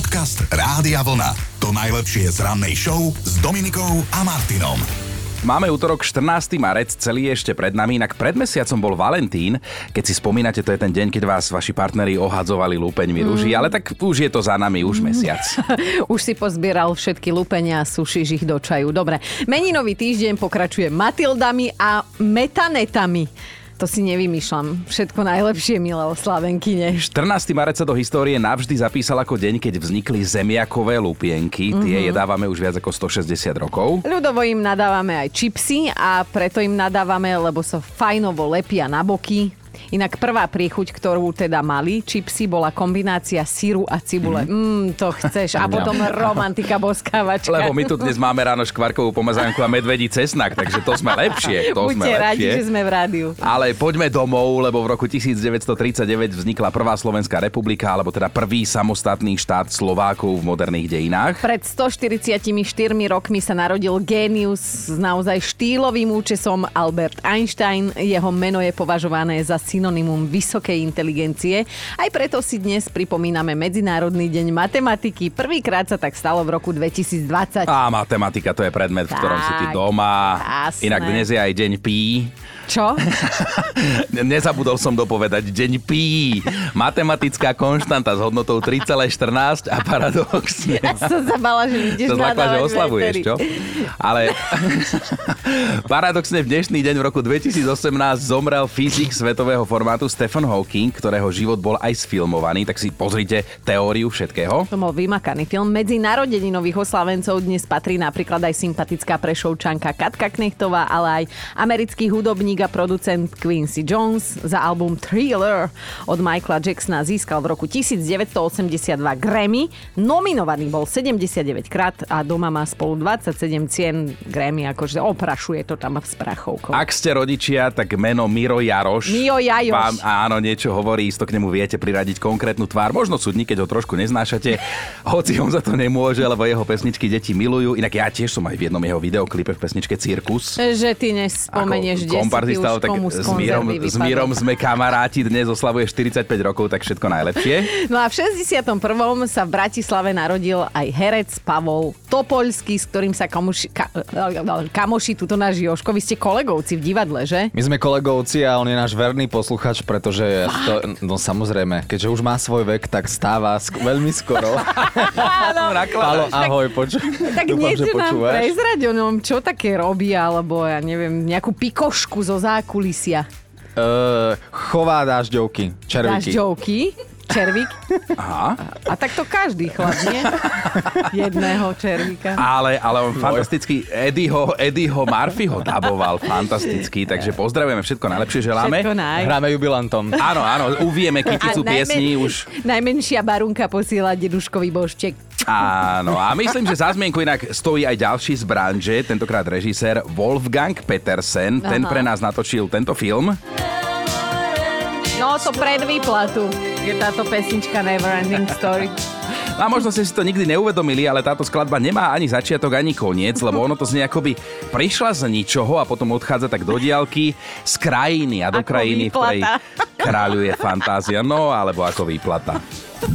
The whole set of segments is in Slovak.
Podcast Rádia Vlna. To najlepšie z rannej show s Dominikou a Martinom. Máme útorok 14. marec, celý je ešte pred nami, inak pred mesiacom bol Valentín. Keď si spomínate, to je ten deň, keď vás vaši partneri ohadzovali lúpeňmi rúží, Mm. ale tak už je to za nami už mesiac. Už si pozbieral všetky lúpenia a sušíš ich do čaju. Dobre, meninový týždeň pokračuje Matildami a metanetami. To si nevymýšľam. Všetko najlepšie, milé oslavenkine. 14. marec sa do histórie navždy zapísal ako deň, keď vznikli zemiakové lupienky. Mhm. Tie jedávame už viac ako 160 rokov. Ľudovo im nadávame aj čipsy a preto im nadávame, lebo sa fajnovo lepia na boky. Inak prvá príchuť, ktorú teda mali, čipsy, bola kombinácia síru a cibule. Mm, to chceš. A potom romantika boskávačka. Lebo my tu dnes máme ráno škvarkovú pomazánku a medvedí cesnak, takže to sme lepšie. To sme Buďte radi, lepšie. že sme v rádiu. Ale poďme domov, lebo v roku 1939 vznikla prvá Slovenská republika, alebo teda prvý samostatný štát Slovákov v moderných dejinách. Pred 144 rokmi sa narodil génius s naozaj štýlovým účesom Albert Einstein. Jeho meno je považované za synonymum vysokej inteligencie. Aj preto si dnes pripomíname Medzinárodný deň matematiky. Prvýkrát sa tak stalo v roku 2020. A matematika to je predmet, v ktorom si ty Tak, doma. jasné. Inak dnes je aj deň pí. Čo? Nezabudol som dopovedať deň pí. Matematická konštanta s hodnotou 3,14 a paradoxne... Ja som sa bala, že ideš To znamená, že oslavuješ, čo? Ale paradoxne v dnešný deň v roku 2018 zomrel fyzik svetového formátu Stephen Hawking, ktorého život bol aj sfilmovaný, tak si pozrite teóriu všetkého. To bol vymakaný film. Medzi narodeninových oslavencov dnes patrí napríklad aj sympatická prešovčanka Katka Knechtová, ale aj americký hudobník a producent Quincy Jones za album Thriller od Michaela Jacksona získal v roku 1982 Grammy. Nominovaný bol 79 krát a doma má spolu 27 cien Grammy, akože oprašuje to tam s prachovkou. Ak ste rodičia, tak meno Miro Jaroš Miro Jajoš. vám áno niečo hovorí, isto k nemu viete priradiť konkrétnu tvár. Možno súdni, keď ho trošku neznášate, hoci on za to nemôže, lebo jeho pesničky deti milujú. Inak ja tiež som aj v jednom jeho videoklipe v pesničke Cirkus. Že ty nespomenieš, kde si ty komparzista, už ale tak s Mírom, s Mírom sme kamaráti, dnes oslavuje 45 rokov, tak všetko najlepšie. No a v 61. sa v Bratislave narodil aj herec Pavol Topoľský, s ktorým sa kamoši, ka, kamoši tuto náš Joško. Vy ste kolegovci v divadle, že? My sme kolegovci a on je náš verný posluchač, pretože to, no samozrejme, keďže už má svoj vek, tak stáva sk- veľmi skoro. Áno, Palo, ahoj, poču. tak Dúfam, niečo že nám počúvaš. prezrať o ňom, čo také robí, alebo ja neviem, nejakú pikošku zo zákulisia. Uh, chová dažďovky, červíky. Dažďovky, červík. Aha. A tak to každý chlap, nie? Jedného červíka. Ale, ale on fantasticky, Eddieho, Eddieho Murphyho daboval fantasticky, takže pozdravujeme, všetko najlepšie želáme. Všetko naj. Hráme jubilantom. Áno, áno, uvieme kyticu piesní už. Najmenšia barunka posiela deduškový božček. Áno, a myslím, že za zmienku inak stojí aj ďalší z branže, tentokrát režisér Wolfgang Petersen. Ten Aha. pre nás natočil tento film. No to pred výplatu je táto pesnička Neverending Story. A možno ste si to nikdy neuvedomili, ale táto skladba nemá ani začiatok, ani koniec, lebo ono to znie akoby prišla z ničoho a potom odchádza tak do diálky z krajiny a do Ako krajiny, v ktorej výplata. Kráľuje fantázia. No, alebo ako výplata.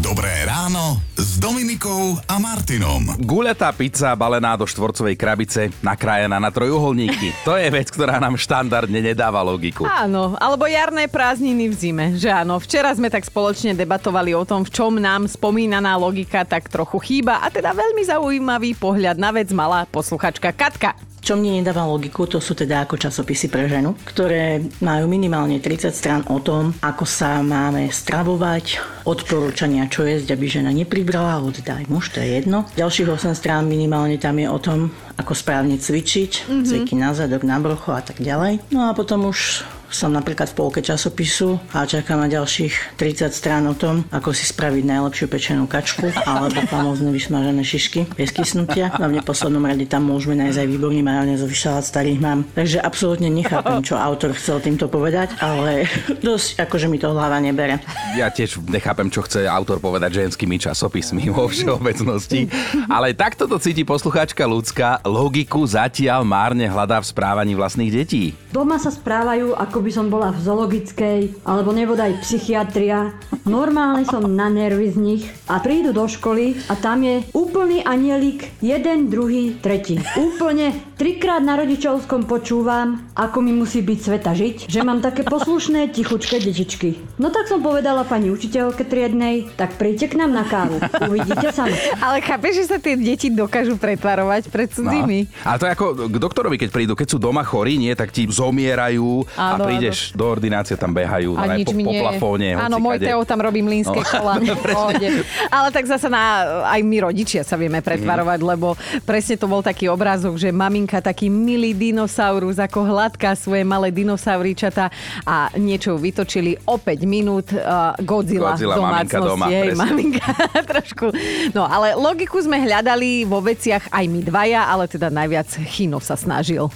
Dobré ráno s Dominikou a Martinom. Guľatá pizza balená do štvorcovej krabice, nakrájená na trojuholníky. To je vec, ktorá nám štandardne nedáva logiku. Áno, alebo jarné prázdniny v zime, že áno. Včera sme tak spoločne debatovali o tom, v čom nám spomínaná logika tak trochu chýba a teda veľmi zaujímavý pohľad na vec mala posluchačka Katka. Čo mne nedáva logiku, to sú teda ako časopisy pre ženu, ktoré majú minimálne 30 strán o tom, ako sa máme stravovať, odporúčania, čo jesť, aby žena nepribrala, alebo teda aj muž, to je jedno. Ďalších 8 strán minimálne tam je o tom, ako správne cvičiť, mm-hmm. cviky na zadok, na brocho a tak ďalej. No a potom už som napríklad v polke časopisu a čakám na ďalších 30 strán o tom, ako si spraviť najlepšiu pečenú kačku alebo famózne vysmažené šišky bez kysnutia. No a v neposlednom rade tam môžeme nájsť aj výborný majonézový šalát starých mám. Takže absolútne nechápem, čo autor chcel týmto povedať, ale dosť akože mi to hlava nebere. Ja tiež nechápem, čo chce autor povedať ženskými časopismi vo všeobecnosti. Ale takto to cíti poslucháčka ľudská. Logiku zatiaľ márne hľadá v správaní vlastných detí. Doma sa správajú, ako by som bola v zoologickej, alebo nebodaj psychiatria. Normálne som na nervy z nich a prídu do školy a tam je úplný anielik, jeden, druhý, tretí. Úplne trikrát na rodičovskom počúvam, ako mi musí byť sveta žiť, že mám také poslušné, tichučké detičky. No tak som povedala pani učiteľke triednej, tak príďte k nám na kávu. Uvidíte sami. Ale chápeš, že sa tie deti dokážu pretvarovať pred cudzími? No. A to je ako k doktorovi, keď prídu, keď sú doma chorí, nie, tak ti zomierajú a Áno, prídeš do ordinácie, tam behajú A no, nič po, mi po plafóne. Áno, môj. Teo tam robí mlínske No. kola. pohode. Ale tak zase na, aj my rodičia sa vieme pretvarovať, Mhm. lebo presne to bol taký obrázok, že maminka taký milý dinosaurus, ako hladká svoje malé dinosauričata a niečo vytočili o 5 minút uh, Godzilla, Godzilla, v maminka domácnosti. doma, Hej, presne. maminka trošku. No ale logiku sme hľadali vo veciach aj my dvaja, ale teda najviac Chino sa snažil.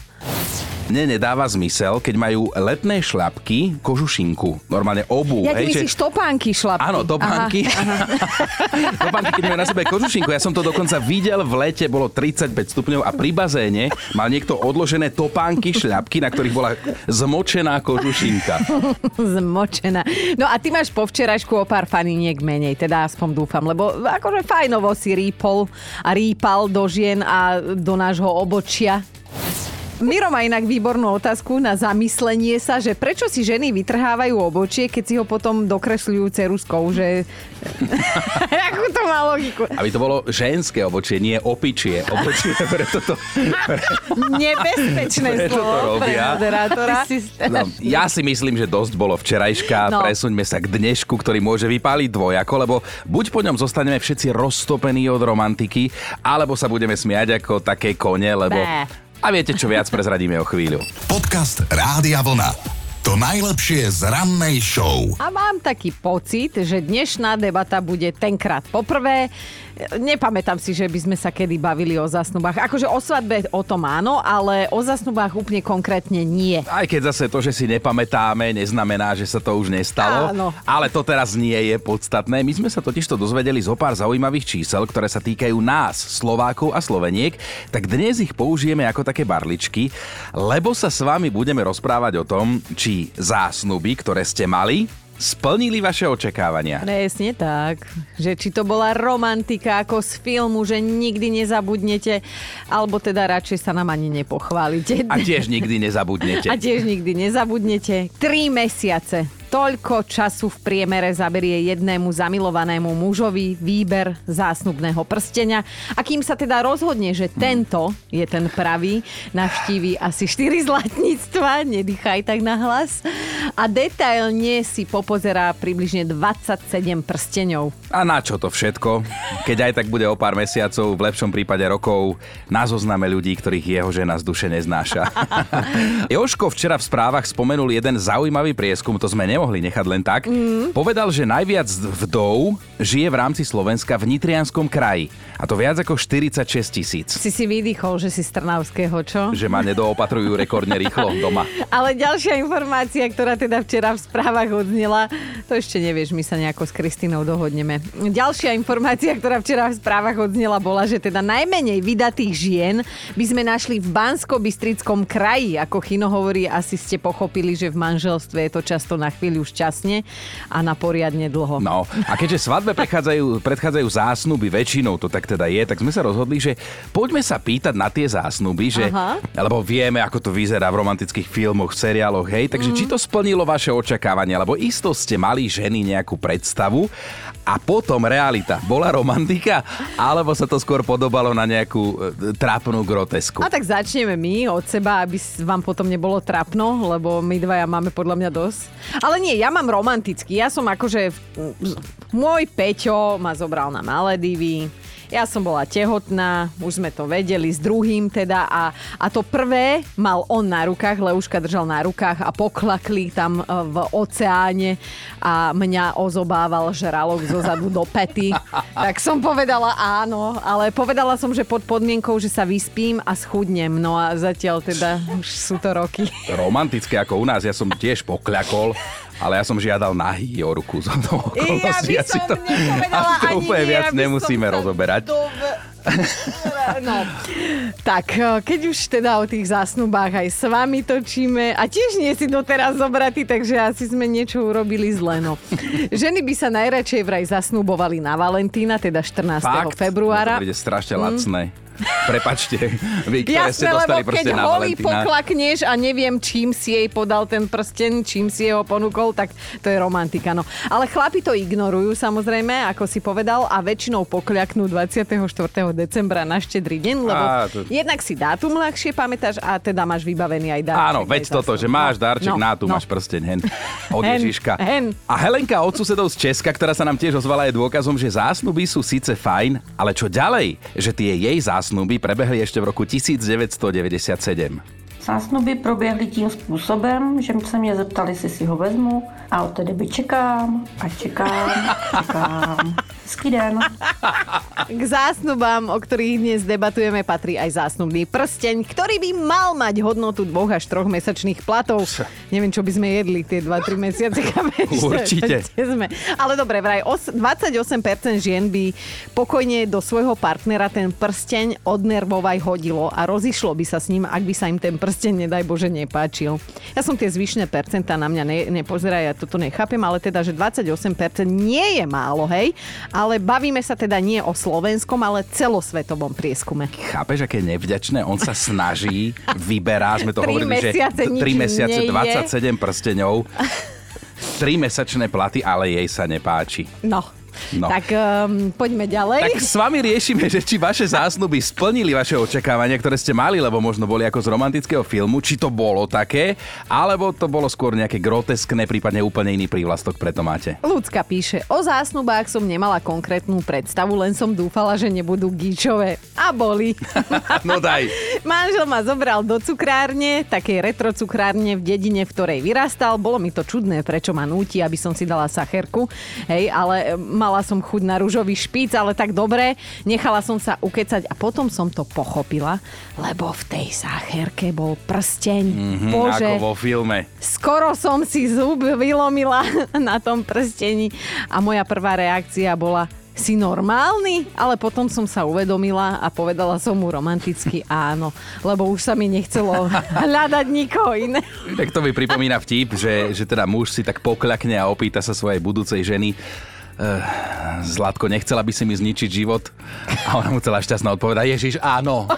Mne nedáva zmysel, keď majú letné šľapky, kožušinku, normálne obu. Ja hej, že- myslíš topánky šlapky. Áno, topánky. topánky, keď majú na sebe kožušinku. Ja som to dokonca videl v lete, bolo 35 stupňov a pri bazéne mal niekto odložené topánky, šľapky, na ktorých bola zmočená kožušinka. Zmočená. No a ty máš po včerajšku o pár faniniek menej, teda aspoň dúfam, lebo akože fajnovo si rýpol a rýpal do žien a do nášho obočia. Miro má inak výbornú otázku na zamyslenie sa, že prečo si ženy vytrhávajú obočie, keď si ho potom dokresľujú ceruskou, že... Akú to má logiku? Aby to bolo ženské obočie, nie opičie obočie, preto to, Nebezpečné preto to slovo pre robia. moderátora. No, ja si myslím, že dosť bolo včerajška. No. No. Presuňme sa k dnešku, ktorý môže vypáliť dvojako, lebo buď po ňom zostaneme všetci roztopení od romantiky, alebo sa budeme smiať ako také kone, lebo... Bé. A viete, čo viac prezradíme o chvíľu. Podcast Rádia Vlna. To najlepšie z rannej show. A mám taký pocit, že dnešná debata bude tenkrát poprvé. Nepamätám si, že by sme sa kedy bavili o zasnubách. Akože o svadbe o tom áno, ale o zasnubách úplne konkrétne nie. Aj keď zase to, že si nepamätáme, neznamená, že sa to už nestalo. Áno. Ale to teraz nie je podstatné. My sme sa totižto dozvedeli zo pár zaujímavých čísel, ktoré sa týkajú nás, Slovákov a Sloveniek. Tak dnes ich použijeme ako také barličky, lebo sa s vami budeme rozprávať o tom, či zásnuby, ktoré ste mali, splnili vaše očakávania. Presne tak. Že či to bola romantika ako z filmu, že nikdy nezabudnete, alebo teda radšej sa nám ani nepochválite. A tiež nikdy nezabudnete. A tiež nikdy nezabudnete. Tri mesiace. Toľko času v priemere zaberie jednému zamilovanému mužovi výber zásnubného prstenia. A kým sa teda rozhodne, že tento je ten pravý, navštíví asi 4 zlatníctva, nedýchaj tak na hlas, a detailne si popozerá približne 27 prsteňov. A na čo to všetko? Keď aj tak bude o pár mesiacov, v lepšom prípade rokov, na zozname ľudí, ktorých jeho žena z duše neznáša. Joško včera v správach spomenul jeden zaujímavý prieskum, to sme nemohli nechať len tak. Mm. Povedal, že najviac vdov žije v rámci Slovenska v Nitrianskom kraji. A to viac ako 46 tisíc. Si si vydýchol, že si z Trnavského, čo? Že ma nedoopatrujú rekordne rýchlo doma. Ale ďalšia informácia, ktorá teda včera v správach odznela, to ešte nevieš, my sa nejako s Kristínou dohodneme. Ďalšia informácia, ktorá včera v správach odznela, bola, že teda najmenej vydatých žien by sme našli v Bansko-Bystrickom kraji. Ako Chino hovorí, asi ste pochopili, že v manželstve je to často na chvíľu šťastne a na poriadne dlho. No a keďže svadbe predchádzajú, predchádzajú zásnuby, väčšinou to tak teda je, tak sme sa rozhodli, že poďme sa pýtať na tie zásnuby, že, Aha. lebo vieme, ako to vyzerá v romantických filmoch, seriáloch, hej, takže či to splnilo vaše očakávania, lebo isto ste mali ženy nejakú predstavu a potom realita. Bola romantika, alebo sa to skôr podobalo na nejakú e, trápnu grotesku? A tak začneme my od seba, aby vám potom nebolo trapno, lebo my dvaja máme podľa mňa dosť. Ale nie, ja mám romantický. Ja som akože... Môj Peťo ma zobral na Maledivy. Ja som bola tehotná, už sme to vedeli, s druhým teda a, a to prvé mal on na rukách, Leuška držal na rukách a poklakli tam e, v oceáne a mňa ozobával žralok zo zadu do pety. tak som povedala áno, ale povedala som, že pod podmienkou, že sa vyspím a schudnem. No a zatiaľ teda už sú to roky. Romantické ako u nás, ja som tiež pokľakol, ale ja som žiadal nahý o ruku zo toho Ja by som Asi to, nepovedala asi to ani úplne viac nemusíme rozoberať. dov- No, tak e, keď už teda o tých zásnubách aj s vami točíme a tiež nie si doteraz zobratý, takže asi sme niečo urobili zle. No. Ženy by sa najradšej vraj zasnubovali na Valentína, teda 14. Fakt? februára. To bude strašne lacné. Prepačte, vy, ktoré ste Jasné, dostali lebo keď na holý Valentína. poklakneš a neviem, čím si jej podal ten prsten, čím si jeho ponúkol, tak to je romantika. No. Ale chlapi to ignorujú samozrejme, ako si povedal, a väčšinou pokľaknú 24. decembra na štedrý deň, lebo Á, to- jednak si dátum ľahšie pamätáš a teda máš vybavený aj darček. Áno, veď toto, že máš No, darček, no, na tu no. máš prsteň, hen, od Hen, Ježiška. hen. A Helenka od susedov z Česka, ktorá sa nám tiež ozvala, je dôkazom, že zásnuby sú síce fajn, ale čo ďalej? Že tie jej zásnuby prebehli ešte v roku 1997. Zásnuby proběhly tím způsobem, že se mě zeptali, jestli si ho vezmu a od té doby čekám a čekám, čekám. Hezký den. K zásnubám, o ktorých dnes debatujeme, patrí aj zásnubný prsteň, ktorý by mal mať hodnotu dvoch až troch mesačných platov. Neviem, čo by sme jedli tie 2-3 mesiace. Určite. Sme. Ale dobre, vraj os- 28% žien by pokojne do svojho partnera ten prsteň od nervov aj hodilo a rozišlo by sa s ním, ak by sa im ten prsteň, nedaj Bože, nepáčil. Ja som tie zvyšné percentá na mňa ne- nepozeraj, ja toto nechápem, ale teda, že 28% nie je málo, hej, ale bavíme sa teda nie o slovenskom, ale celosvetovom prieskume. Chápeš, aké nevďačné? On sa snaží, vyberá, sme to hovorili, že mesiace nič 3 mesiace, nie je. 27 prsteňov, 3 mesačné platy, ale jej sa nepáči. No, No. tak um, poďme ďalej. Tak s vami riešime, že či vaše zásnuby splnili vaše očakávania, ktoré ste mali, lebo možno boli ako z romantického filmu, či to bolo také, alebo to bolo skôr nejaké groteskné, prípadne úplne iný prívlastok, preto máte. Ľudská píše, o zásnubách som nemala konkrétnu predstavu, len som dúfala, že nebudú gíčové. A boli. No daj. Manžel ma zobral do cukrárne, takej retro cukrárne v dedine, v ktorej vyrastal. Bolo mi to čudné, prečo ma núti, aby som si dala sacherku. Hej, ale mala som chuť na rúžový špíc, ale tak dobre. Nechala som sa ukecať a potom som to pochopila, lebo v tej sacherke bol prsteň. Hm, Bože, Ako vo filme. skoro som si zub vylomila na tom prstení a moja prvá reakcia bola si normálny? Ale potom som sa uvedomila a povedala som mu romanticky áno, lebo už sa mi nechcelo hľadať nikoho iné. Tak to mi pripomína vtip, že, že teda muž si tak pokľakne a opýta sa svojej budúcej ženy, Zlatko, nechcela by si mi zničiť život? A ona mu celá šťastná odpoveda, Ježiš, áno.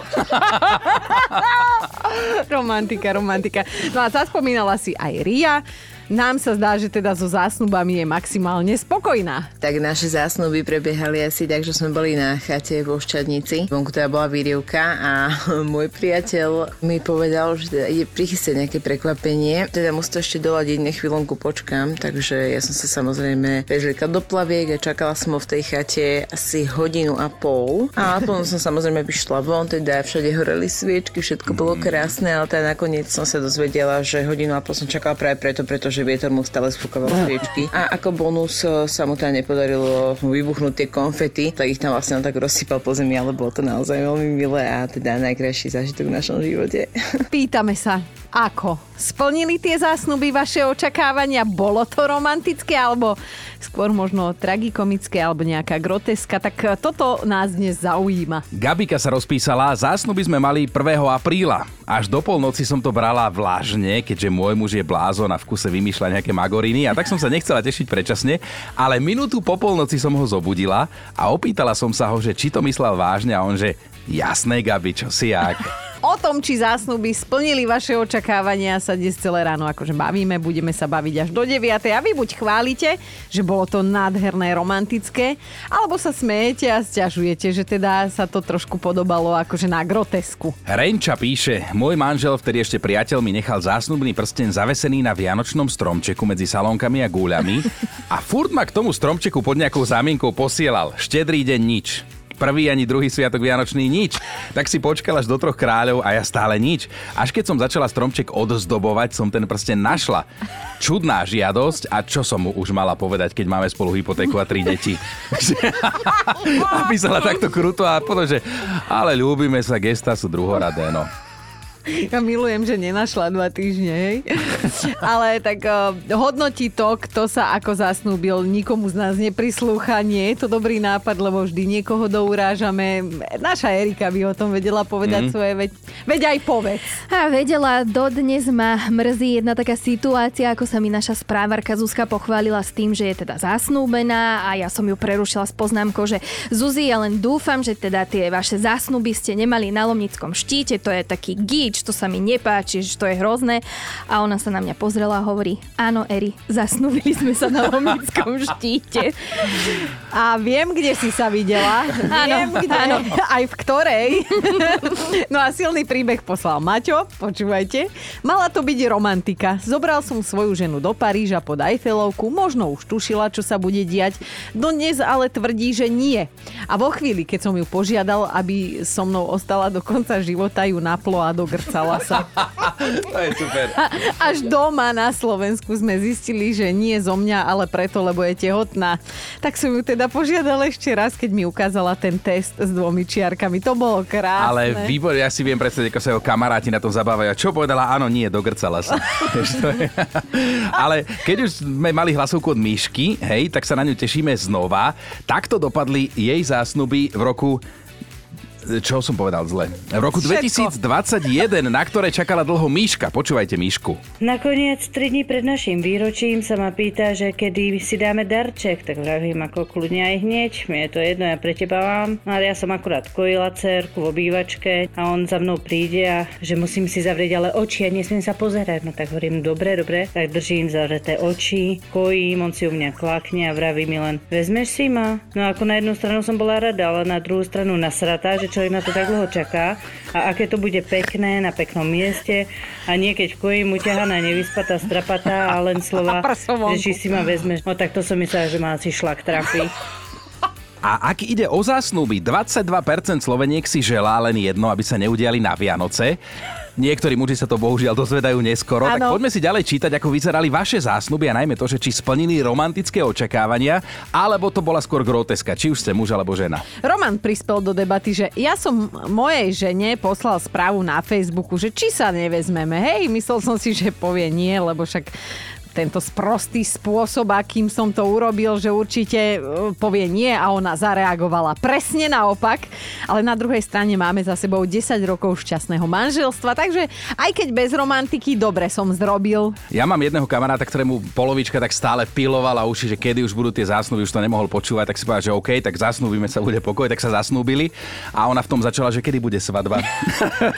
romantika, romantika. No a zaspomínala si aj Ria. Nám sa zdá, že teda so zásnubami je maximálne spokojná. Tak naše zásnuby prebiehali asi tak, že sme boli na chate vo Ščadnici. Vonku teda bola výrivka a môj priateľ mi povedal, že teda ide prichystať nejaké prekvapenie. Teda musí to ešte doladiť, nech chvíľonku počkám. Takže ja som sa samozrejme prezliekla do plaviek a čakala som ho v tej chate asi hodinu a pol. A potom som samozrejme vyšla von, teda všade horeli sviečky, všetko bolo krásne, ale teda nakoniec som sa dozvedela, že hodinu a pol som čakala práve preto, pretože vietor mu stále spúkaval sviečky. A ako bonus eh, sa mu teda nepodarilo vybuchnúť tie konfety, tak ich tam vlastne on tak rozsypal po zemi, ale bolo to naozaj veľmi milé a teda najkrajší zážitok v našom živote. Pýtame sa, ako? Splnili tie zásnuby vaše očakávania? Bolo to romantické alebo skôr možno tragikomické alebo nejaká groteska? Tak eh, toto nás dnes zaujíma. Gabika sa rozpísala, zásnuby sme mali 1. apríla. Až do polnoci som to brala vlažne, keďže môj muž je blázon a v kuse vymýšľa nejaké magoriny a tak som sa nechcela tešiť predčasne, ale minútu po polnoci som ho zobudila a opýtala som sa ho, že či to myslel vážne a on, že jasné Gabi, čo si jak. O tom, či zásnuby splnili vaše očakávania, sa dnes celé ráno akože bavíme, budeme sa baviť až do 9. A vy buď chválite, že bolo to nádherné, romantické, alebo sa smejete a stiažujete, že teda sa to trošku podobalo akože na grotesku. Renča píše, môj manžel, vtedy ešte priateľ, mi nechal zásnubný prsten zavesený na vianočnom stromčeku medzi salónkami a gúľami a furt ma k tomu stromčeku pod nejakou zámienkou posielal. Štedrý deň nič. Prvý ani druhý sviatok Vianočný nič. Tak si počkal až do troch kráľov a ja stále nič. Až keď som začala stromček odzdobovať, som ten prsten našla. Čudná žiadosť a čo som mu už mala povedať, keď máme spolu hypotéku a tri deti. Napísala takto kruto a potom, že ale ľúbime sa, gesta sú druhoradé, no. Ja milujem, že nenašla dva týždne, hej. Ale tak uh, hodnotí to, kto sa ako zasnúbil, nikomu z nás neprislúcha. Nie je to dobrý nápad, lebo vždy niekoho dourážame. Naša Erika by o tom vedela povedať mm. svoje, veď, veď aj povedz. A vedela, dodnes ma mrzí jedna taká situácia, ako sa mi naša správarka Zuzka pochválila s tým, že je teda zasnúbená a ja som ju prerušila s poznámkou, že Zuzi, ja len dúfam, že teda tie vaše zasnuby ste nemali na Lomnickom štíte, to je taký git, nič, to sa mi nepáči, že to je hrozné. A ona sa na mňa pozrela a hovorí, áno, Eri, zasnúbili sme sa na Lomickom štíte. A viem, kde si sa videla. Viem, kde, áno. aj v ktorej. No a silný príbeh poslal Maťo, počúvajte. Mala to byť romantika. Zobral som svoju ženu do Paríža pod Eiffelovku, možno už tušila, čo sa bude diať. Dnes ale tvrdí, že nie. A vo chvíli, keď som ju požiadal, aby so mnou ostala do konca života, ju naplo a do Zavrcala sa. to je super. Až doma na Slovensku sme zistili, že nie zo mňa, ale preto, lebo je tehotná. Tak som ju teda požiadala ešte raz, keď mi ukázala ten test s dvomi čiarkami. To bolo krásne. Ale výbor, ja si viem predstaviť, ako sa jeho kamaráti na tom zabávajú. Čo povedala? Áno, nie, dogrcala sa. ale keď už sme mali hlasovku od Myšky, hej, tak sa na ňu tešíme znova. Takto dopadli jej zásnuby v roku čo som povedal zle? V roku Všetko. 2021, na ktoré čakala dlho Míška. Počúvajte Míšku. Nakoniec 3 dní pred našim výročím sa ma pýta, že kedy si dáme darček, tak vravím ako kľudne aj hneď. Mne je to jedno, ja pre teba mám. No ale ja som akurát kojila cerku v obývačke a on za mnou príde a že musím si zavrieť ale oči a nesmiem sa pozerať. No tak hovorím, dobre, dobre. Tak držím zavreté oči, kojím, on si u mňa klakne a vraví mi len, vezmeš si ma? No ako na jednu stranu som bola rada, ale na druhú stranu nasratá, že človek na to tak dlho čaká a aké to bude pekné na peknom mieste a nie keď kojím uťahaná, nevyspatá, strapatá a len slova, že či si ma vezmeš. No tak to som myslela, že ma asi šlak trafi. A ak ide o zásnuby, 22% Sloveniek si želá len jedno, aby sa neudiali na Vianoce. Niektorí muži sa to bohužiaľ dozvedajú neskoro. Ano. Tak poďme si ďalej čítať, ako vyzerali vaše zásnuby a najmä to, že či splnili romantické očakávania, alebo to bola skôr groteska, či už ste muž alebo žena. Roman prispel do debaty, že ja som mojej žene poslal správu na Facebooku, že či sa nevezmeme. Hej, myslel som si, že povie nie, lebo však tento sprostý spôsob, akým som to urobil, že určite e, povie nie a ona zareagovala presne naopak. Ale na druhej strane máme za sebou 10 rokov šťastného manželstva, takže aj keď bez romantiky, dobre som zrobil. Ja mám jedného kamaráta, ktorému polovička tak stále pilovala uši, že kedy už budú tie zásnuby, už to nemohol počúvať, tak si povedal, že OK, tak zasnúbime sa, bude pokoj, tak sa zasnúbili a ona v tom začala, že kedy bude svadba.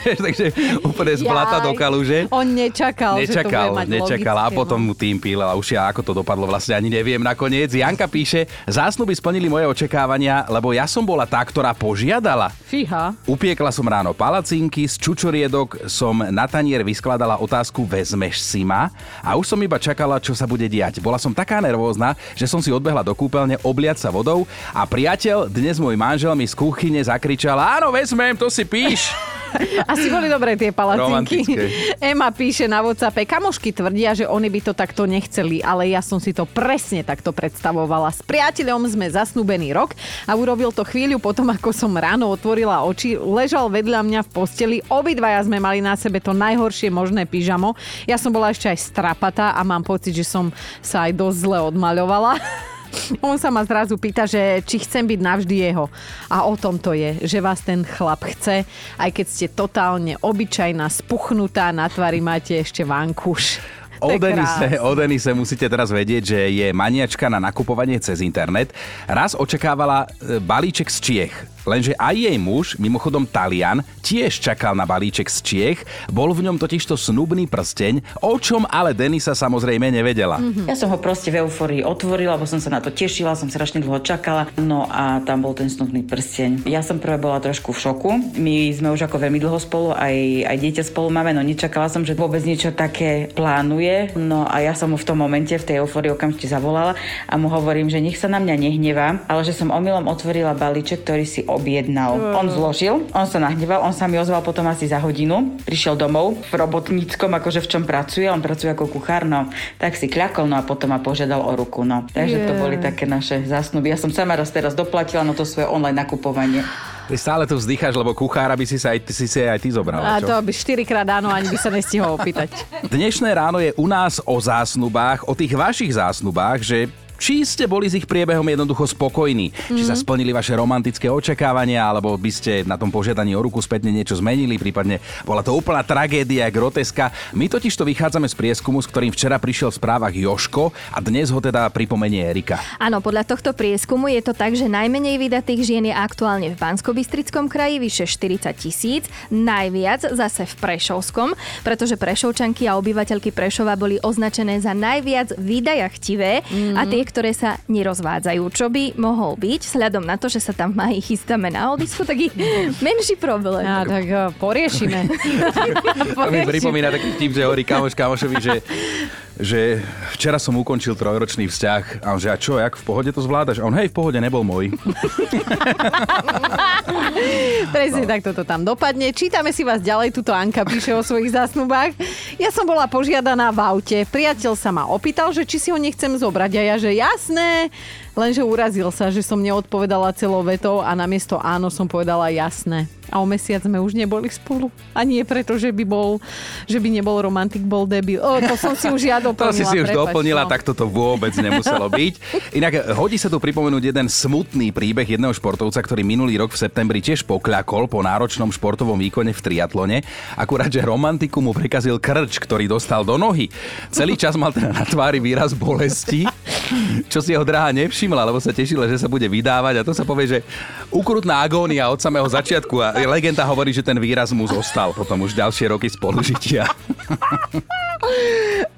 takže úplne z blata do kaluže. On nečakal, nečakal, že to bude mať nečakal logické, a potom no. Tým pílela uši a ako to dopadlo vlastne ani neviem nakoniec. Janka píše, zásnuby splnili moje očakávania, lebo ja som bola tá, ktorá požiadala. Fíha. Upiekla som ráno palacinky, z čučoriedok som na tanier vyskladala otázku vezmeš si ma a už som iba čakala, čo sa bude diať. Bola som taká nervózna, že som si odbehla do kúpeľne obliať sa vodou a priateľ, dnes môj manžel mi z kuchyne zakričal, áno, vezmem, to si píš. Asi boli dobré tie palacinky. Ema píše na WhatsAppe, kamošky tvrdia, že oni by to takto nechceli, ale ja som si to presne takto predstavovala. S priateľom sme zasnúbený rok a urobil to chvíľu potom, ako som ráno otvorila oči, ležal vedľa mňa v posteli, obidvaja sme mali na sebe to najhoršie možné pyžamo. Ja som bola ešte aj strapatá a mám pocit, že som sa aj dosť zle odmaľovala. On sa ma zrazu pýta, že či chcem byť navždy jeho. A o tom to je, že vás ten chlap chce, aj keď ste totálne obyčajná, spuchnutá, na tvári máte ešte vankuš. O Denise, o Denise musíte teraz vedieť, že je maniačka na nakupovanie cez internet. Raz očakávala e, balíček z Čiech Lenže aj jej muž, mimochodom Talian, tiež čakal na balíček z Čiech, bol v ňom totižto snubný prsteň, o čom ale Denisa samozrejme nevedela. Mm-hmm. Ja som ho proste v euforii otvorila, lebo som sa na to tešila, som strašne dlho čakala, no a tam bol ten snubný prsteň. Ja som prvé bola trošku v šoku, my sme už ako veľmi dlho spolu, aj, aj dieťa spolu máme, no nečakala som, že vôbec niečo také plánuje, no a ja som mu v tom momente, v tej euforii okamžite zavolala a mu hovorím, že nech sa na mňa nehnevá, ale že som omylom otvorila balíček, ktorý si objednal. Mm. On zložil, on sa nahneval, on sa mi ozval potom asi za hodinu. Prišiel domov v robotníckom, akože v čom pracuje, on pracuje ako kuchár, no tak si kľakol, no a potom ma požiadal o ruku, no. Takže yeah. to boli také naše zásnuby. Ja som sama raz teraz doplatila na to svoje online nakupovanie. Ty stále tu vzdycháš, lebo kuchára by si sa aj, si, si aj ty zobrala. A čo? to by štyrikrát áno, ani by sa nestihol opýtať. Dnešné ráno je u nás o zásnubách, o tých vašich zásnubách, že či ste boli s ich priebehom jednoducho spokojní, mm-hmm. či sa splnili vaše romantické očakávania, alebo by ste na tom požiadaní o ruku spätne niečo zmenili, prípadne bola to úplná tragédia, groteska. My totiž to vychádzame z prieskumu, s ktorým včera prišiel v správach Joško a dnes ho teda pripomenie Erika. Áno, podľa tohto prieskumu je to tak, že najmenej vydatých žien je aktuálne v bansko kraji, vyše 40 tisíc, najviac zase v Prešovskom, pretože Prešovčanky a obyvateľky Prešova boli označené za najviac vydajachtivé mm-hmm. a tie, ktoré sa nerozvádzajú. Čo by mohol byť, vzhľadom na to, že sa tam mají chystáme na odisku, taký menší problém. A tak uh, poriešime. to mi pripomína taký vtip, že hovorí kamoš kamošovi, že že včera som ukončil trojročný vzťah a on že a čo, jak v pohode to zvládaš? A on hej, v pohode nebol môj. Presne no. tak toto tam dopadne. Čítame si vás ďalej, tuto Anka píše o svojich zásnubách. Ja som bola požiadaná v aute. Priateľ sa ma opýtal, že či si ho nechcem zobrať a ja, že jasné. Lenže urazil sa, že som neodpovedala celou vetou a namiesto áno som povedala jasné. A o mesiac sme už neboli spolu. A nie preto, že by bol, že by nebol romantik, bol debil. O, to som si už ja doplnila. To si si už prepač, doplnila, no. tak toto vôbec nemuselo byť. Inak hodí sa tu pripomenúť jeden smutný príbeh jedného športovca, ktorý minulý rok v septembri tiež pokľakol po náročnom športovom výkone v triatlone. Akurát, že romantiku mu prekazil krč, ktorý dostal do nohy. Celý čas mal teda na tvári výraz bolesti, čo si jeho drahá nevšimla, lebo sa tešila, že sa bude vydávať a to sa povie, že ukrutná agónia od samého začiatku a legenda hovorí, že ten výraz mu zostal potom už ďalšie roky spolužitia.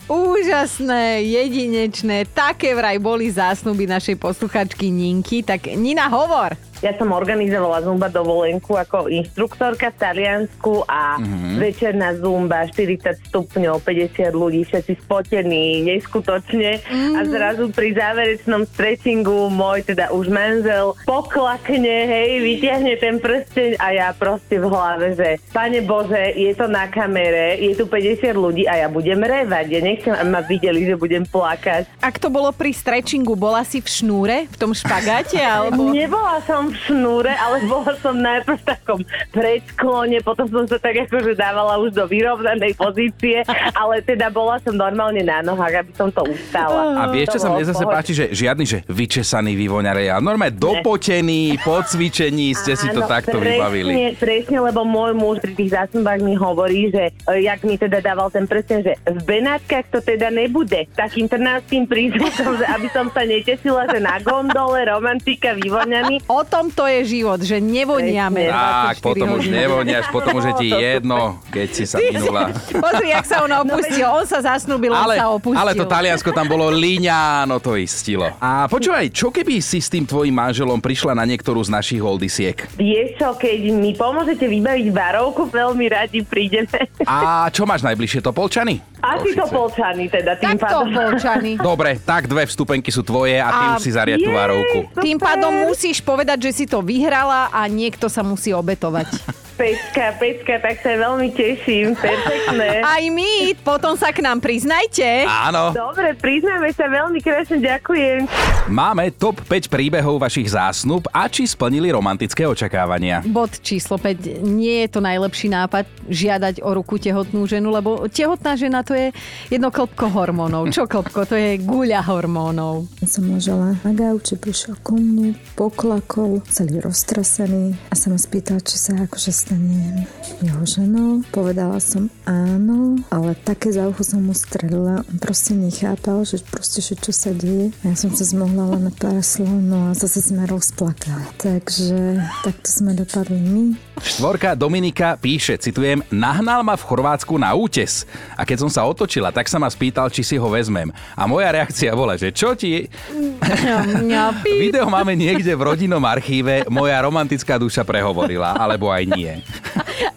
Úžasné, jedinečné, také vraj boli zásnuby našej posluchačky Ninky. Tak Nina, hovor. Ja som organizovala Zumba dovolenku ako inštruktorka v Taliansku a mm-hmm. večerná Zumba, 40 stupňov, 50 ľudí, všetci spotení, neskutočne. Mm-hmm. A zrazu pri záverečnom stretchingu môj teda už manžel poklakne, hej, vyťahne ten prsteň a ja proste v hlave, že Pane Bože, je to na kamere, je tu 50 ľudí a ja budem revať. Ja nechcem, aby ma videli, že budem plakať. Ak to bolo pri stretchingu, bola si v šnúre, v tom špagáte? Alebo... Nebola som v šnúre, ale bola som najprv v takom predsklone, potom som sa tak akože dávala už do vyrovnanej pozície, ale teda bola som normálne na nohách, aby som to ustala. A vieš, čo sa mne zase páči, že žiadny, že vyčesaný vývoňare, ale normálne dopotený, po cvičení ste Áno, si to takto presne, vybavili. Presne, lebo môj muž pri tých zásnubách mi hovorí, že e, jak mi teda dával ten prsten, že v Benátkach to teda nebude takým trnáckým prízvukom, že aby som sa netešila, že na gondole romantika vyvoňaný. O to tom to je život, že nevoniame. Tak, potom už nevoniaš, potom už je ti jedno, keď si sa minula. Pozri, jak sa on opustil. On sa zasnúbil, on sa opustil. Ale to Taliansko tam bolo líňáno, to istilo. A počúvaj, čo keby si s tým tvojim manželom prišla na niektorú z našich holdisiek? Vieš čo, keď mi pomôžete vybaviť varovku, veľmi radi prídeme. A čo máš najbližšie, Topolčany? Asi to polčany teda tým tak pádom. to polčany. Dobre, tak dve vstupenky sú tvoje a ty A už si zariad tú varovku. Tým pádom musíš povedať, že si to vyhrala a niekto sa musí obetovať. Pecka, pecka, tak sa veľmi teším, perfektné. Aj my, potom sa k nám priznajte. Áno. Dobre, priznáme sa veľmi krásne, ďakujem. Máme top 5 príbehov vašich zásnub a či splnili romantické očakávania. Bod číslo 5. Nie je to najlepší nápad žiadať o ruku tehotnú ženu, lebo tehotná žena to je jedno klopko hormónov. Čo klopko? To je guľa hormónov. Ja som ležala na gauči, prišiel ku mne, poklakol, celý roztrasený a sa ma spýtal, či sa akože stanem jeho ženou. Povedala som áno, ale také za ucho som mu strelila. On proste nechápal, že proste, že čo sa deje. Ja som sa zmohla len na pár slov, no a zase sme rozplakali. Takže takto sme dopadli my. Štvorka Dominika píše, citujem, nahnal ma v Chorvátsku na útes. A keď som sa otočila, tak sa ma spýtal, či si ho vezmem. A moja reakcia bola, že čo ti... Video máme niekde v rodinnom archíve, moja romantická duša prehovorila, alebo aj nie.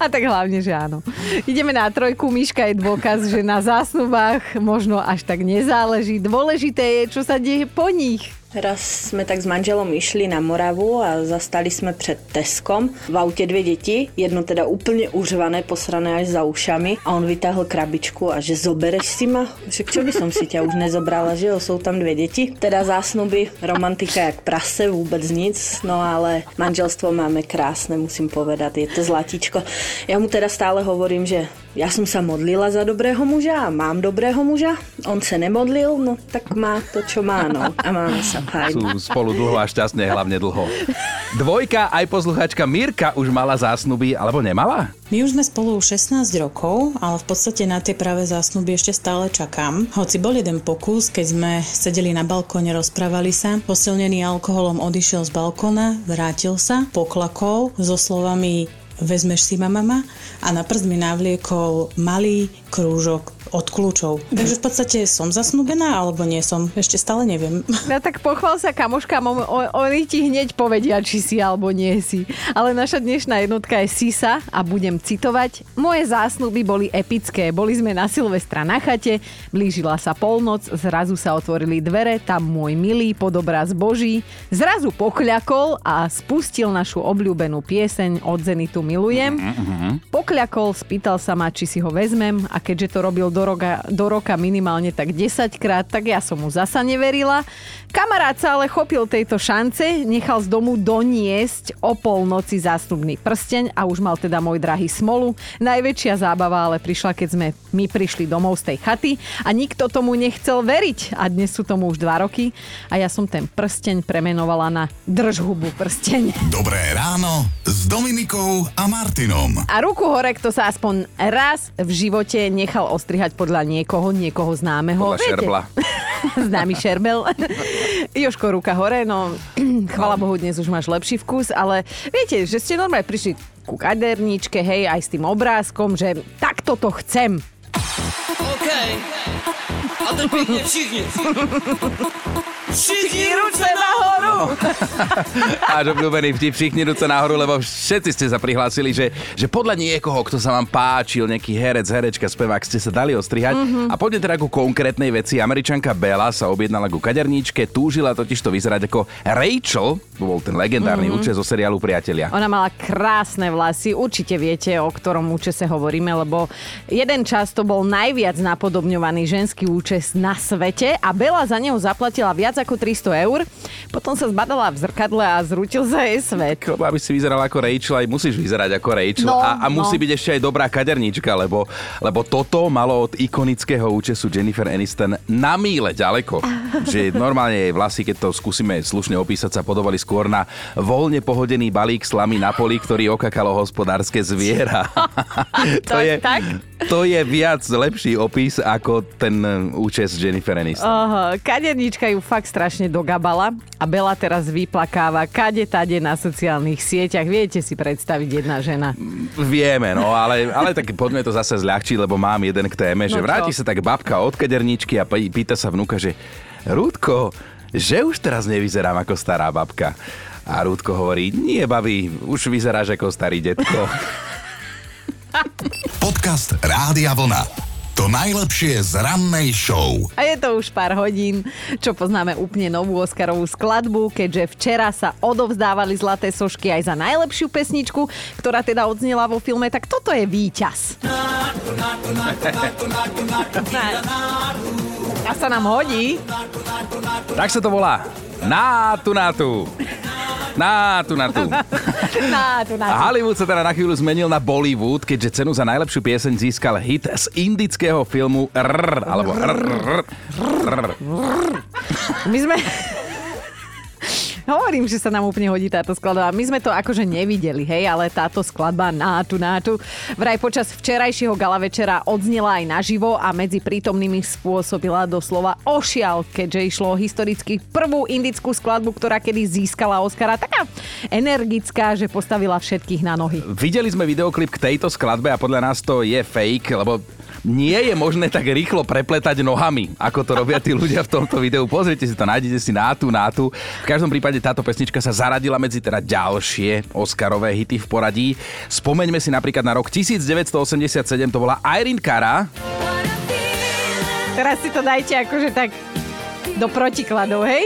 A tak hlavne, že áno. Ideme na trojku. Miška je dôkaz, že na zásnubách možno až tak nezáleží. Dôležité je, čo sa deje po nich. Raz sme tak s manželom išli na Moravu a zastali sme pred Teskom. V aute dve deti, jedno teda úplne užvané, posrané až za ušami a on vytáhol krabičku a že zobereš si ma? Však čo by som si ťa už nezobrala, že jo, sú tam dve deti. Teda zásnuby, romantika jak prase, vôbec nic, no ale manželstvo máme krásne, musím povedať, je to zlatíčko. Ja mu teda stále hovorím, že ja som sa modlila za dobrého muža a mám dobrého muža. On sa nemodlil, no tak má to, čo má, no. A máme sa fajn. Sú spolu dlho a šťastne, hlavne dlho. Dvojka, aj posluchačka Mirka už mala zásnuby, alebo nemala? My už sme spolu 16 rokov, ale v podstate na tie práve zásnuby ešte stále čakám. Hoci bol jeden pokus, keď sme sedeli na balkóne, rozprávali sa, posilnený alkoholom odišiel z balkóna, vrátil sa, poklakol so slovami vezmeš si ma mama a na prst mi navliekol malý krúžok od kľúčov. Takže v podstate som zasnúbená, alebo nie som. Ešte stále neviem. No tak pochval sa kamoškám, on, oni ti hneď povedia, či si alebo nie si. Ale naša dnešná jednotka je Sisa a budem citovať. Moje zásnuby boli epické. Boli sme na Silvestra na chate, blížila sa polnoc, zrazu sa otvorili dvere, tam môj milý podobraz Boží, zrazu pokľakol a spustil našu obľúbenú pieseň od Zenitu Milujem. Pokľakol, spýtal sa ma, či si ho vezmem a keďže to robil do roka, do roka minimálne tak 10 krát, tak ja som mu zasa neverila. Kamarát sa ale chopil tejto šance, nechal z domu doniesť o polnoci zástupný prsteň a už mal teda môj drahý smolu. Najväčšia zábava ale prišla, keď sme my prišli domov z tej chaty a nikto tomu nechcel veriť. A dnes sú tomu už dva roky a ja som ten prsteň premenovala na držhubu prsteň. Dobré ráno s Dominikou a Martinom. A ruku hore, kto sa aspoň raz v živote nechal ostrihať podľa niekoho, niekoho známeho. Podľa šerbla. Známy šerbel. Joško, ruka hore, no chvala Bohu, dnes už máš lepší vkus, ale viete, že ste normálne prišli ku kaderníčke, hej, aj s tým obrázkom, že takto to chcem. OK. A teď pěkně všichni. Všichni ruce nahoru! Až obľúbený vtip, všichni ruce nahoru, lebo všetci ste sa prihlásili, že, že podľa niekoho, kto sa vám páčil, nejaký herec, herečka, spevák, ste sa dali ostrihať. Mhm. A poďme teda ku konkrétnej veci. Američanka Bella sa objednala ku kaderníčke, túžila totiž to vyzerať ako Rachel, to bol ten legendárny Mhm. účes zo seriálu Priatelia. Ona mala krásne vlasy, určite viete, o ktorom účese hovoríme, lebo jeden čas to bol najviac napodobňovaný ženský účes na svete a Bela za neho zaplatila viac ako 300 eur. Potom sa zbadala v zrkadle a zrútil sa jej svet. Lebo aby si vyzerala ako Rachel, aj musíš vyzerať ako Rachel. No, a, a musí no. byť ešte aj dobrá kaderníčka, lebo, lebo toto malo od ikonického účesu Jennifer Aniston na míle ďaleko. že normálne jej vlasy, keď to skúsime slušne opísať, sa podobali skôr na voľne pohodený balík slamy na poli, ktorý okakalo hospodárske zviera. to, Tak, je, tak. to je viac lepší opis ako ten účes Jennifer Aniston. Aha, kaderníčka ju fakt strašne dogabala a Bela teraz vyplakáva kade tade na sociálnych sieťach. Viete si predstaviť jedna žena. Vieme, no, ale, ale tak poďme to zase zľahčiť, lebo mám jeden k téme, že No čo? vráti sa tak babka od kaderničky a pý- pýta sa vnúka, že Rúdko, že už teraz nevyzerám ako stará babka. A Rúdko hovorí, nie babi, už vyzeráš ako starý detko. Podcast Rádia Vlna. To najlepšie z rannej show. A je to už pár hodín, čo poznáme úplne novú Oscarovú skladbu, keďže včera sa odovzdávali zlaté sošky aj za najlepšiu pesničku, ktorá teda odznela vo filme, tak toto je víťaz. A sa nám hodí. tak sa to volá. Nátu, nátu. Nátu, nátu. Na, tu, na, A Hollywood sa teda na chvíľu zmenil na Bollywood, keďže cenu za najlepšiu pieseň získal hit z indického filmu Rrr, alebo Rrr. My sme... Hovorím, že sa nám úplne hodí táto skladba. My sme to akože nevideli, hej, ale táto skladba nátu, nátu vraj počas včerajšieho gala večera odznela aj naživo a medzi prítomnými spôsobila doslova ošial, keďže išlo historicky prvú indickú skladbu, ktorá kedy získala Oscara. Taká energická, že postavila všetkých na nohy. Videli sme videoklip k tejto skladbe a podľa nás to je fake, lebo nie je možné tak rýchlo prepletať nohami, ako to robia tí ľudia v tomto videu. Pozrite si to, nájdete si nátu, nátu. V každom prípade táto pesnička sa zaradila medzi teda ďalšie Oscarové hity v poradí. Spomeňme si napríklad na rok 1987, to bola Irene Cara. Teraz si to dajte akože tak do protikladov, hej?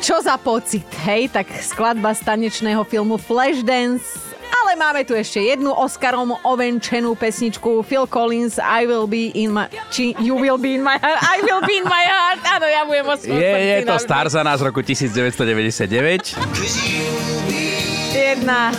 Čo za pocit, hej? Tak skladba z tanečného filmu Flashdance ale máme tu ešte jednu Oscarom ovenčenú pesničku Phil Collins I will be in my... Či you will be in my heart. I will be in my heart. Áno, ja budem vo svojom Je, je to za nás roku 1999. Jedna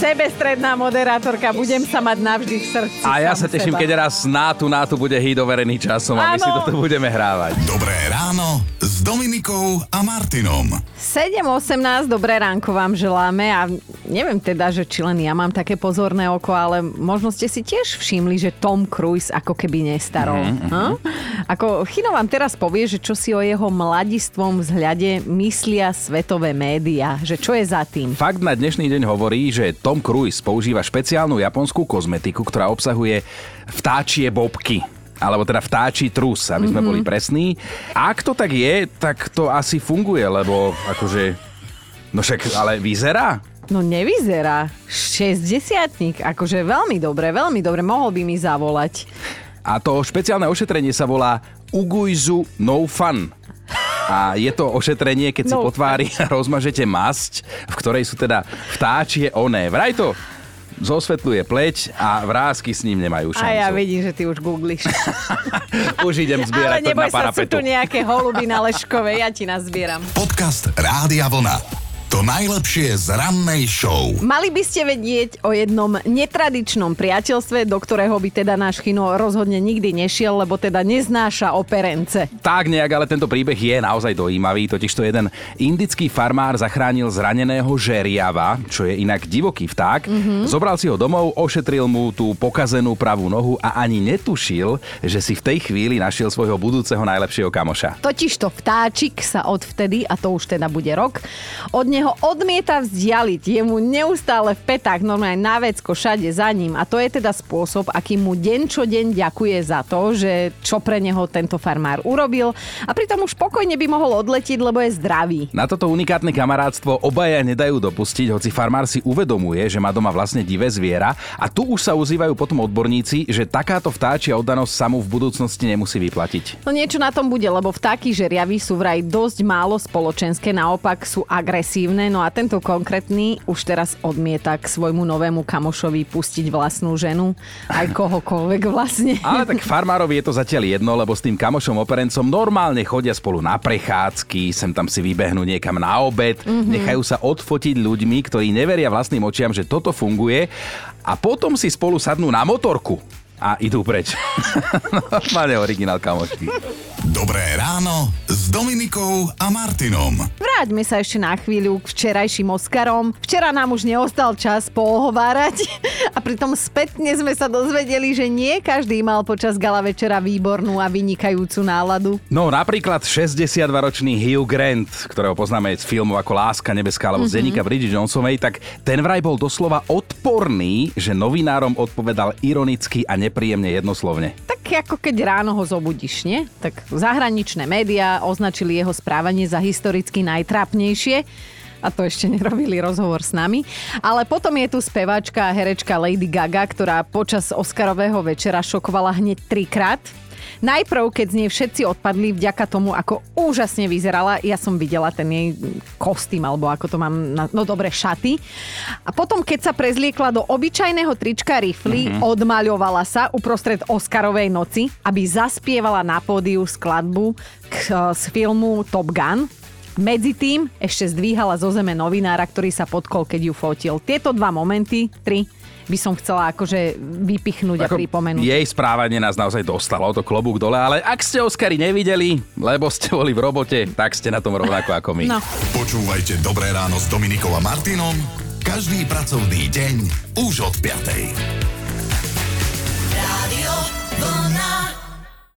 sebestredná moderátorka. Budem sa mať navždy v srdci. A ja sa teším, seba. keď raz nátu nátu bude hit overený časom a my si toto budeme hrávať. Dobré ráno s Dominikou a Martinom. 7.18, dobré ránko vám želáme a neviem teda, že či len ja mám také pozorné oko, ale možno ste si tiež všimli, že Tom Cruise ako keby nestarol. Mhm, mhm. Hm? Ako Chino vám teraz povie, že čo si o jeho mladistvom vzhľade myslia svetové médiá, že čo je za tým. Fakt na dnešný deň hovorí, že Tom Cruise používa špeciálnu japonskú kozmetiku, ktorá obsahuje vtáčie bobky alebo teda vtáči trus, aby sme Mhm. boli presní. Ak to tak je, tak to asi funguje, lebo akože... No však, ale vyzerá? No nevyzerá. 60 akože veľmi dobre, veľmi dobre, mohol by mi zavolať. A to špeciálne ošetrenie sa volá Uguizu No Fun. A je to ošetrenie, keď si No po tvári rozmažete masť, v ktorej sú teda vtáčie oné. Vraj to zosvetľuje pleť a vrázky s ním nemajú šancu. A ja vidím, že ty už googliš. Už idem Ale zbierať to neboj na sa, sú parapetu. tu nejaké holuby na Leškove, ja ti nazbieram. Podcast Rádia Vlna. To najlepšie z rannej show. Mali by ste vedieť o jednom netradičnom priateľstve, do ktorého by teda náš Chino rozhodne nikdy nešiel, lebo teda neznáša operence. Tak nejak, ale tento príbeh je naozaj dojímavý, totiž to jeden indický farmár zachránil zraneného žeriava, čo je inak divoký vták, Mhm. zobral si ho domov, ošetril mu tú pokazenú pravú nohu a ani netušil, že si v tej chvíli našiel svojho budúceho najlepšieho kamoša. Totižto vtáčik sa odvtedy, a to už teda bude rok, od neho odmieta vzdialiť. Je mu neustále v petách, normálne na vecko, všade za ním. A to je teda spôsob, aký mu deň čo deň ďakuje za to, že čo pre neho tento farmár urobil. A pritom už pokojne by mohol odletiť, lebo je zdravý. Na toto unikátne kamarátstvo obaja nedajú dopustiť, hoci farmár si uvedomuje, že má doma vlastne divé zviera a tu už sa ozývajú potom odborníci, že takáto vtáčia oddanosť sa mu v budúcnosti nemusí vyplatiť. No niečo na tom bude, lebo vtáky žeriavy sú vraj dosť málo spoločenské, naopak sú agresívne, no a tento konkrétny už teraz odmieta k svojmu novému kamošovi pustiť vlastnú ženu, aj kohokoľvek vlastne. Ale tak farmárovi je to zatiaľ jedno, lebo s tým kamošom operencom normálne chodia spolu na prechádzky, sem tam si vybehnú niekam na obed, Mhm. nechajú sa odfotiť ľuďmi, ktorí neveria vlastným očiam, že toto funguje a potom si spolu sadnú na motorku a idú preč. Normálne originál kamošky. Dobré ráno s Dominikou a Martinom. Vráťme sa ešte na chvíľu k včerajším Oscarom. Včera nám už neostal čas poohovárať a pritom spätne sme sa dozvedeli, že nie každý mal počas gala večera výbornú a vynikajúcu náladu. No napríklad 62-ročný Hugh Grant, ktorého poznáme z filmov ako Láska nebeská alebo Mhm. z denníka Bridget Jonesovej, tak ten vraj bol doslova odporný, že novinárom odpovedal ironicky a nepríjemne jednoslovne. Tak ako keď ráno ho zobudíš, nie? Tak zahraničné médiá označili jeho správanie za historicky najtrápnejšie a to ešte nerobili rozhovor s nami. Ale potom je tu speváčka a herečka Lady Gaga, ktorá počas Oscarového večera šokovala hneď trikrát. Najprv, keď z nej všetci odpadli vďaka tomu, ako úžasne vyzerala. Ja som videla ten jej kostým, alebo ako to mám, na, no dobre, šaty. A potom, keď sa prezliekla do obyčajného trička rifly, Mhm. odmaľovala sa uprostred Oscarovej noci, aby zaspievala na pódiu skladbu k, z filmu Top Gun. Medzi tým ešte zdvíhala zo zeme novinára, ktorý sa potkol, keď ju fotil. Tieto dva momenty, tri, by som chcela akože vypichnúť a pripomenúť. Jej správanie nás naozaj dostalo, to klobúk dole, ale ak ste Oscary nevideli, lebo ste boli v robote, tak ste na tom rovnako ako my. No. Počúvajte Dobré ráno s Dominikou a Martinom každý pracovný deň už od 5.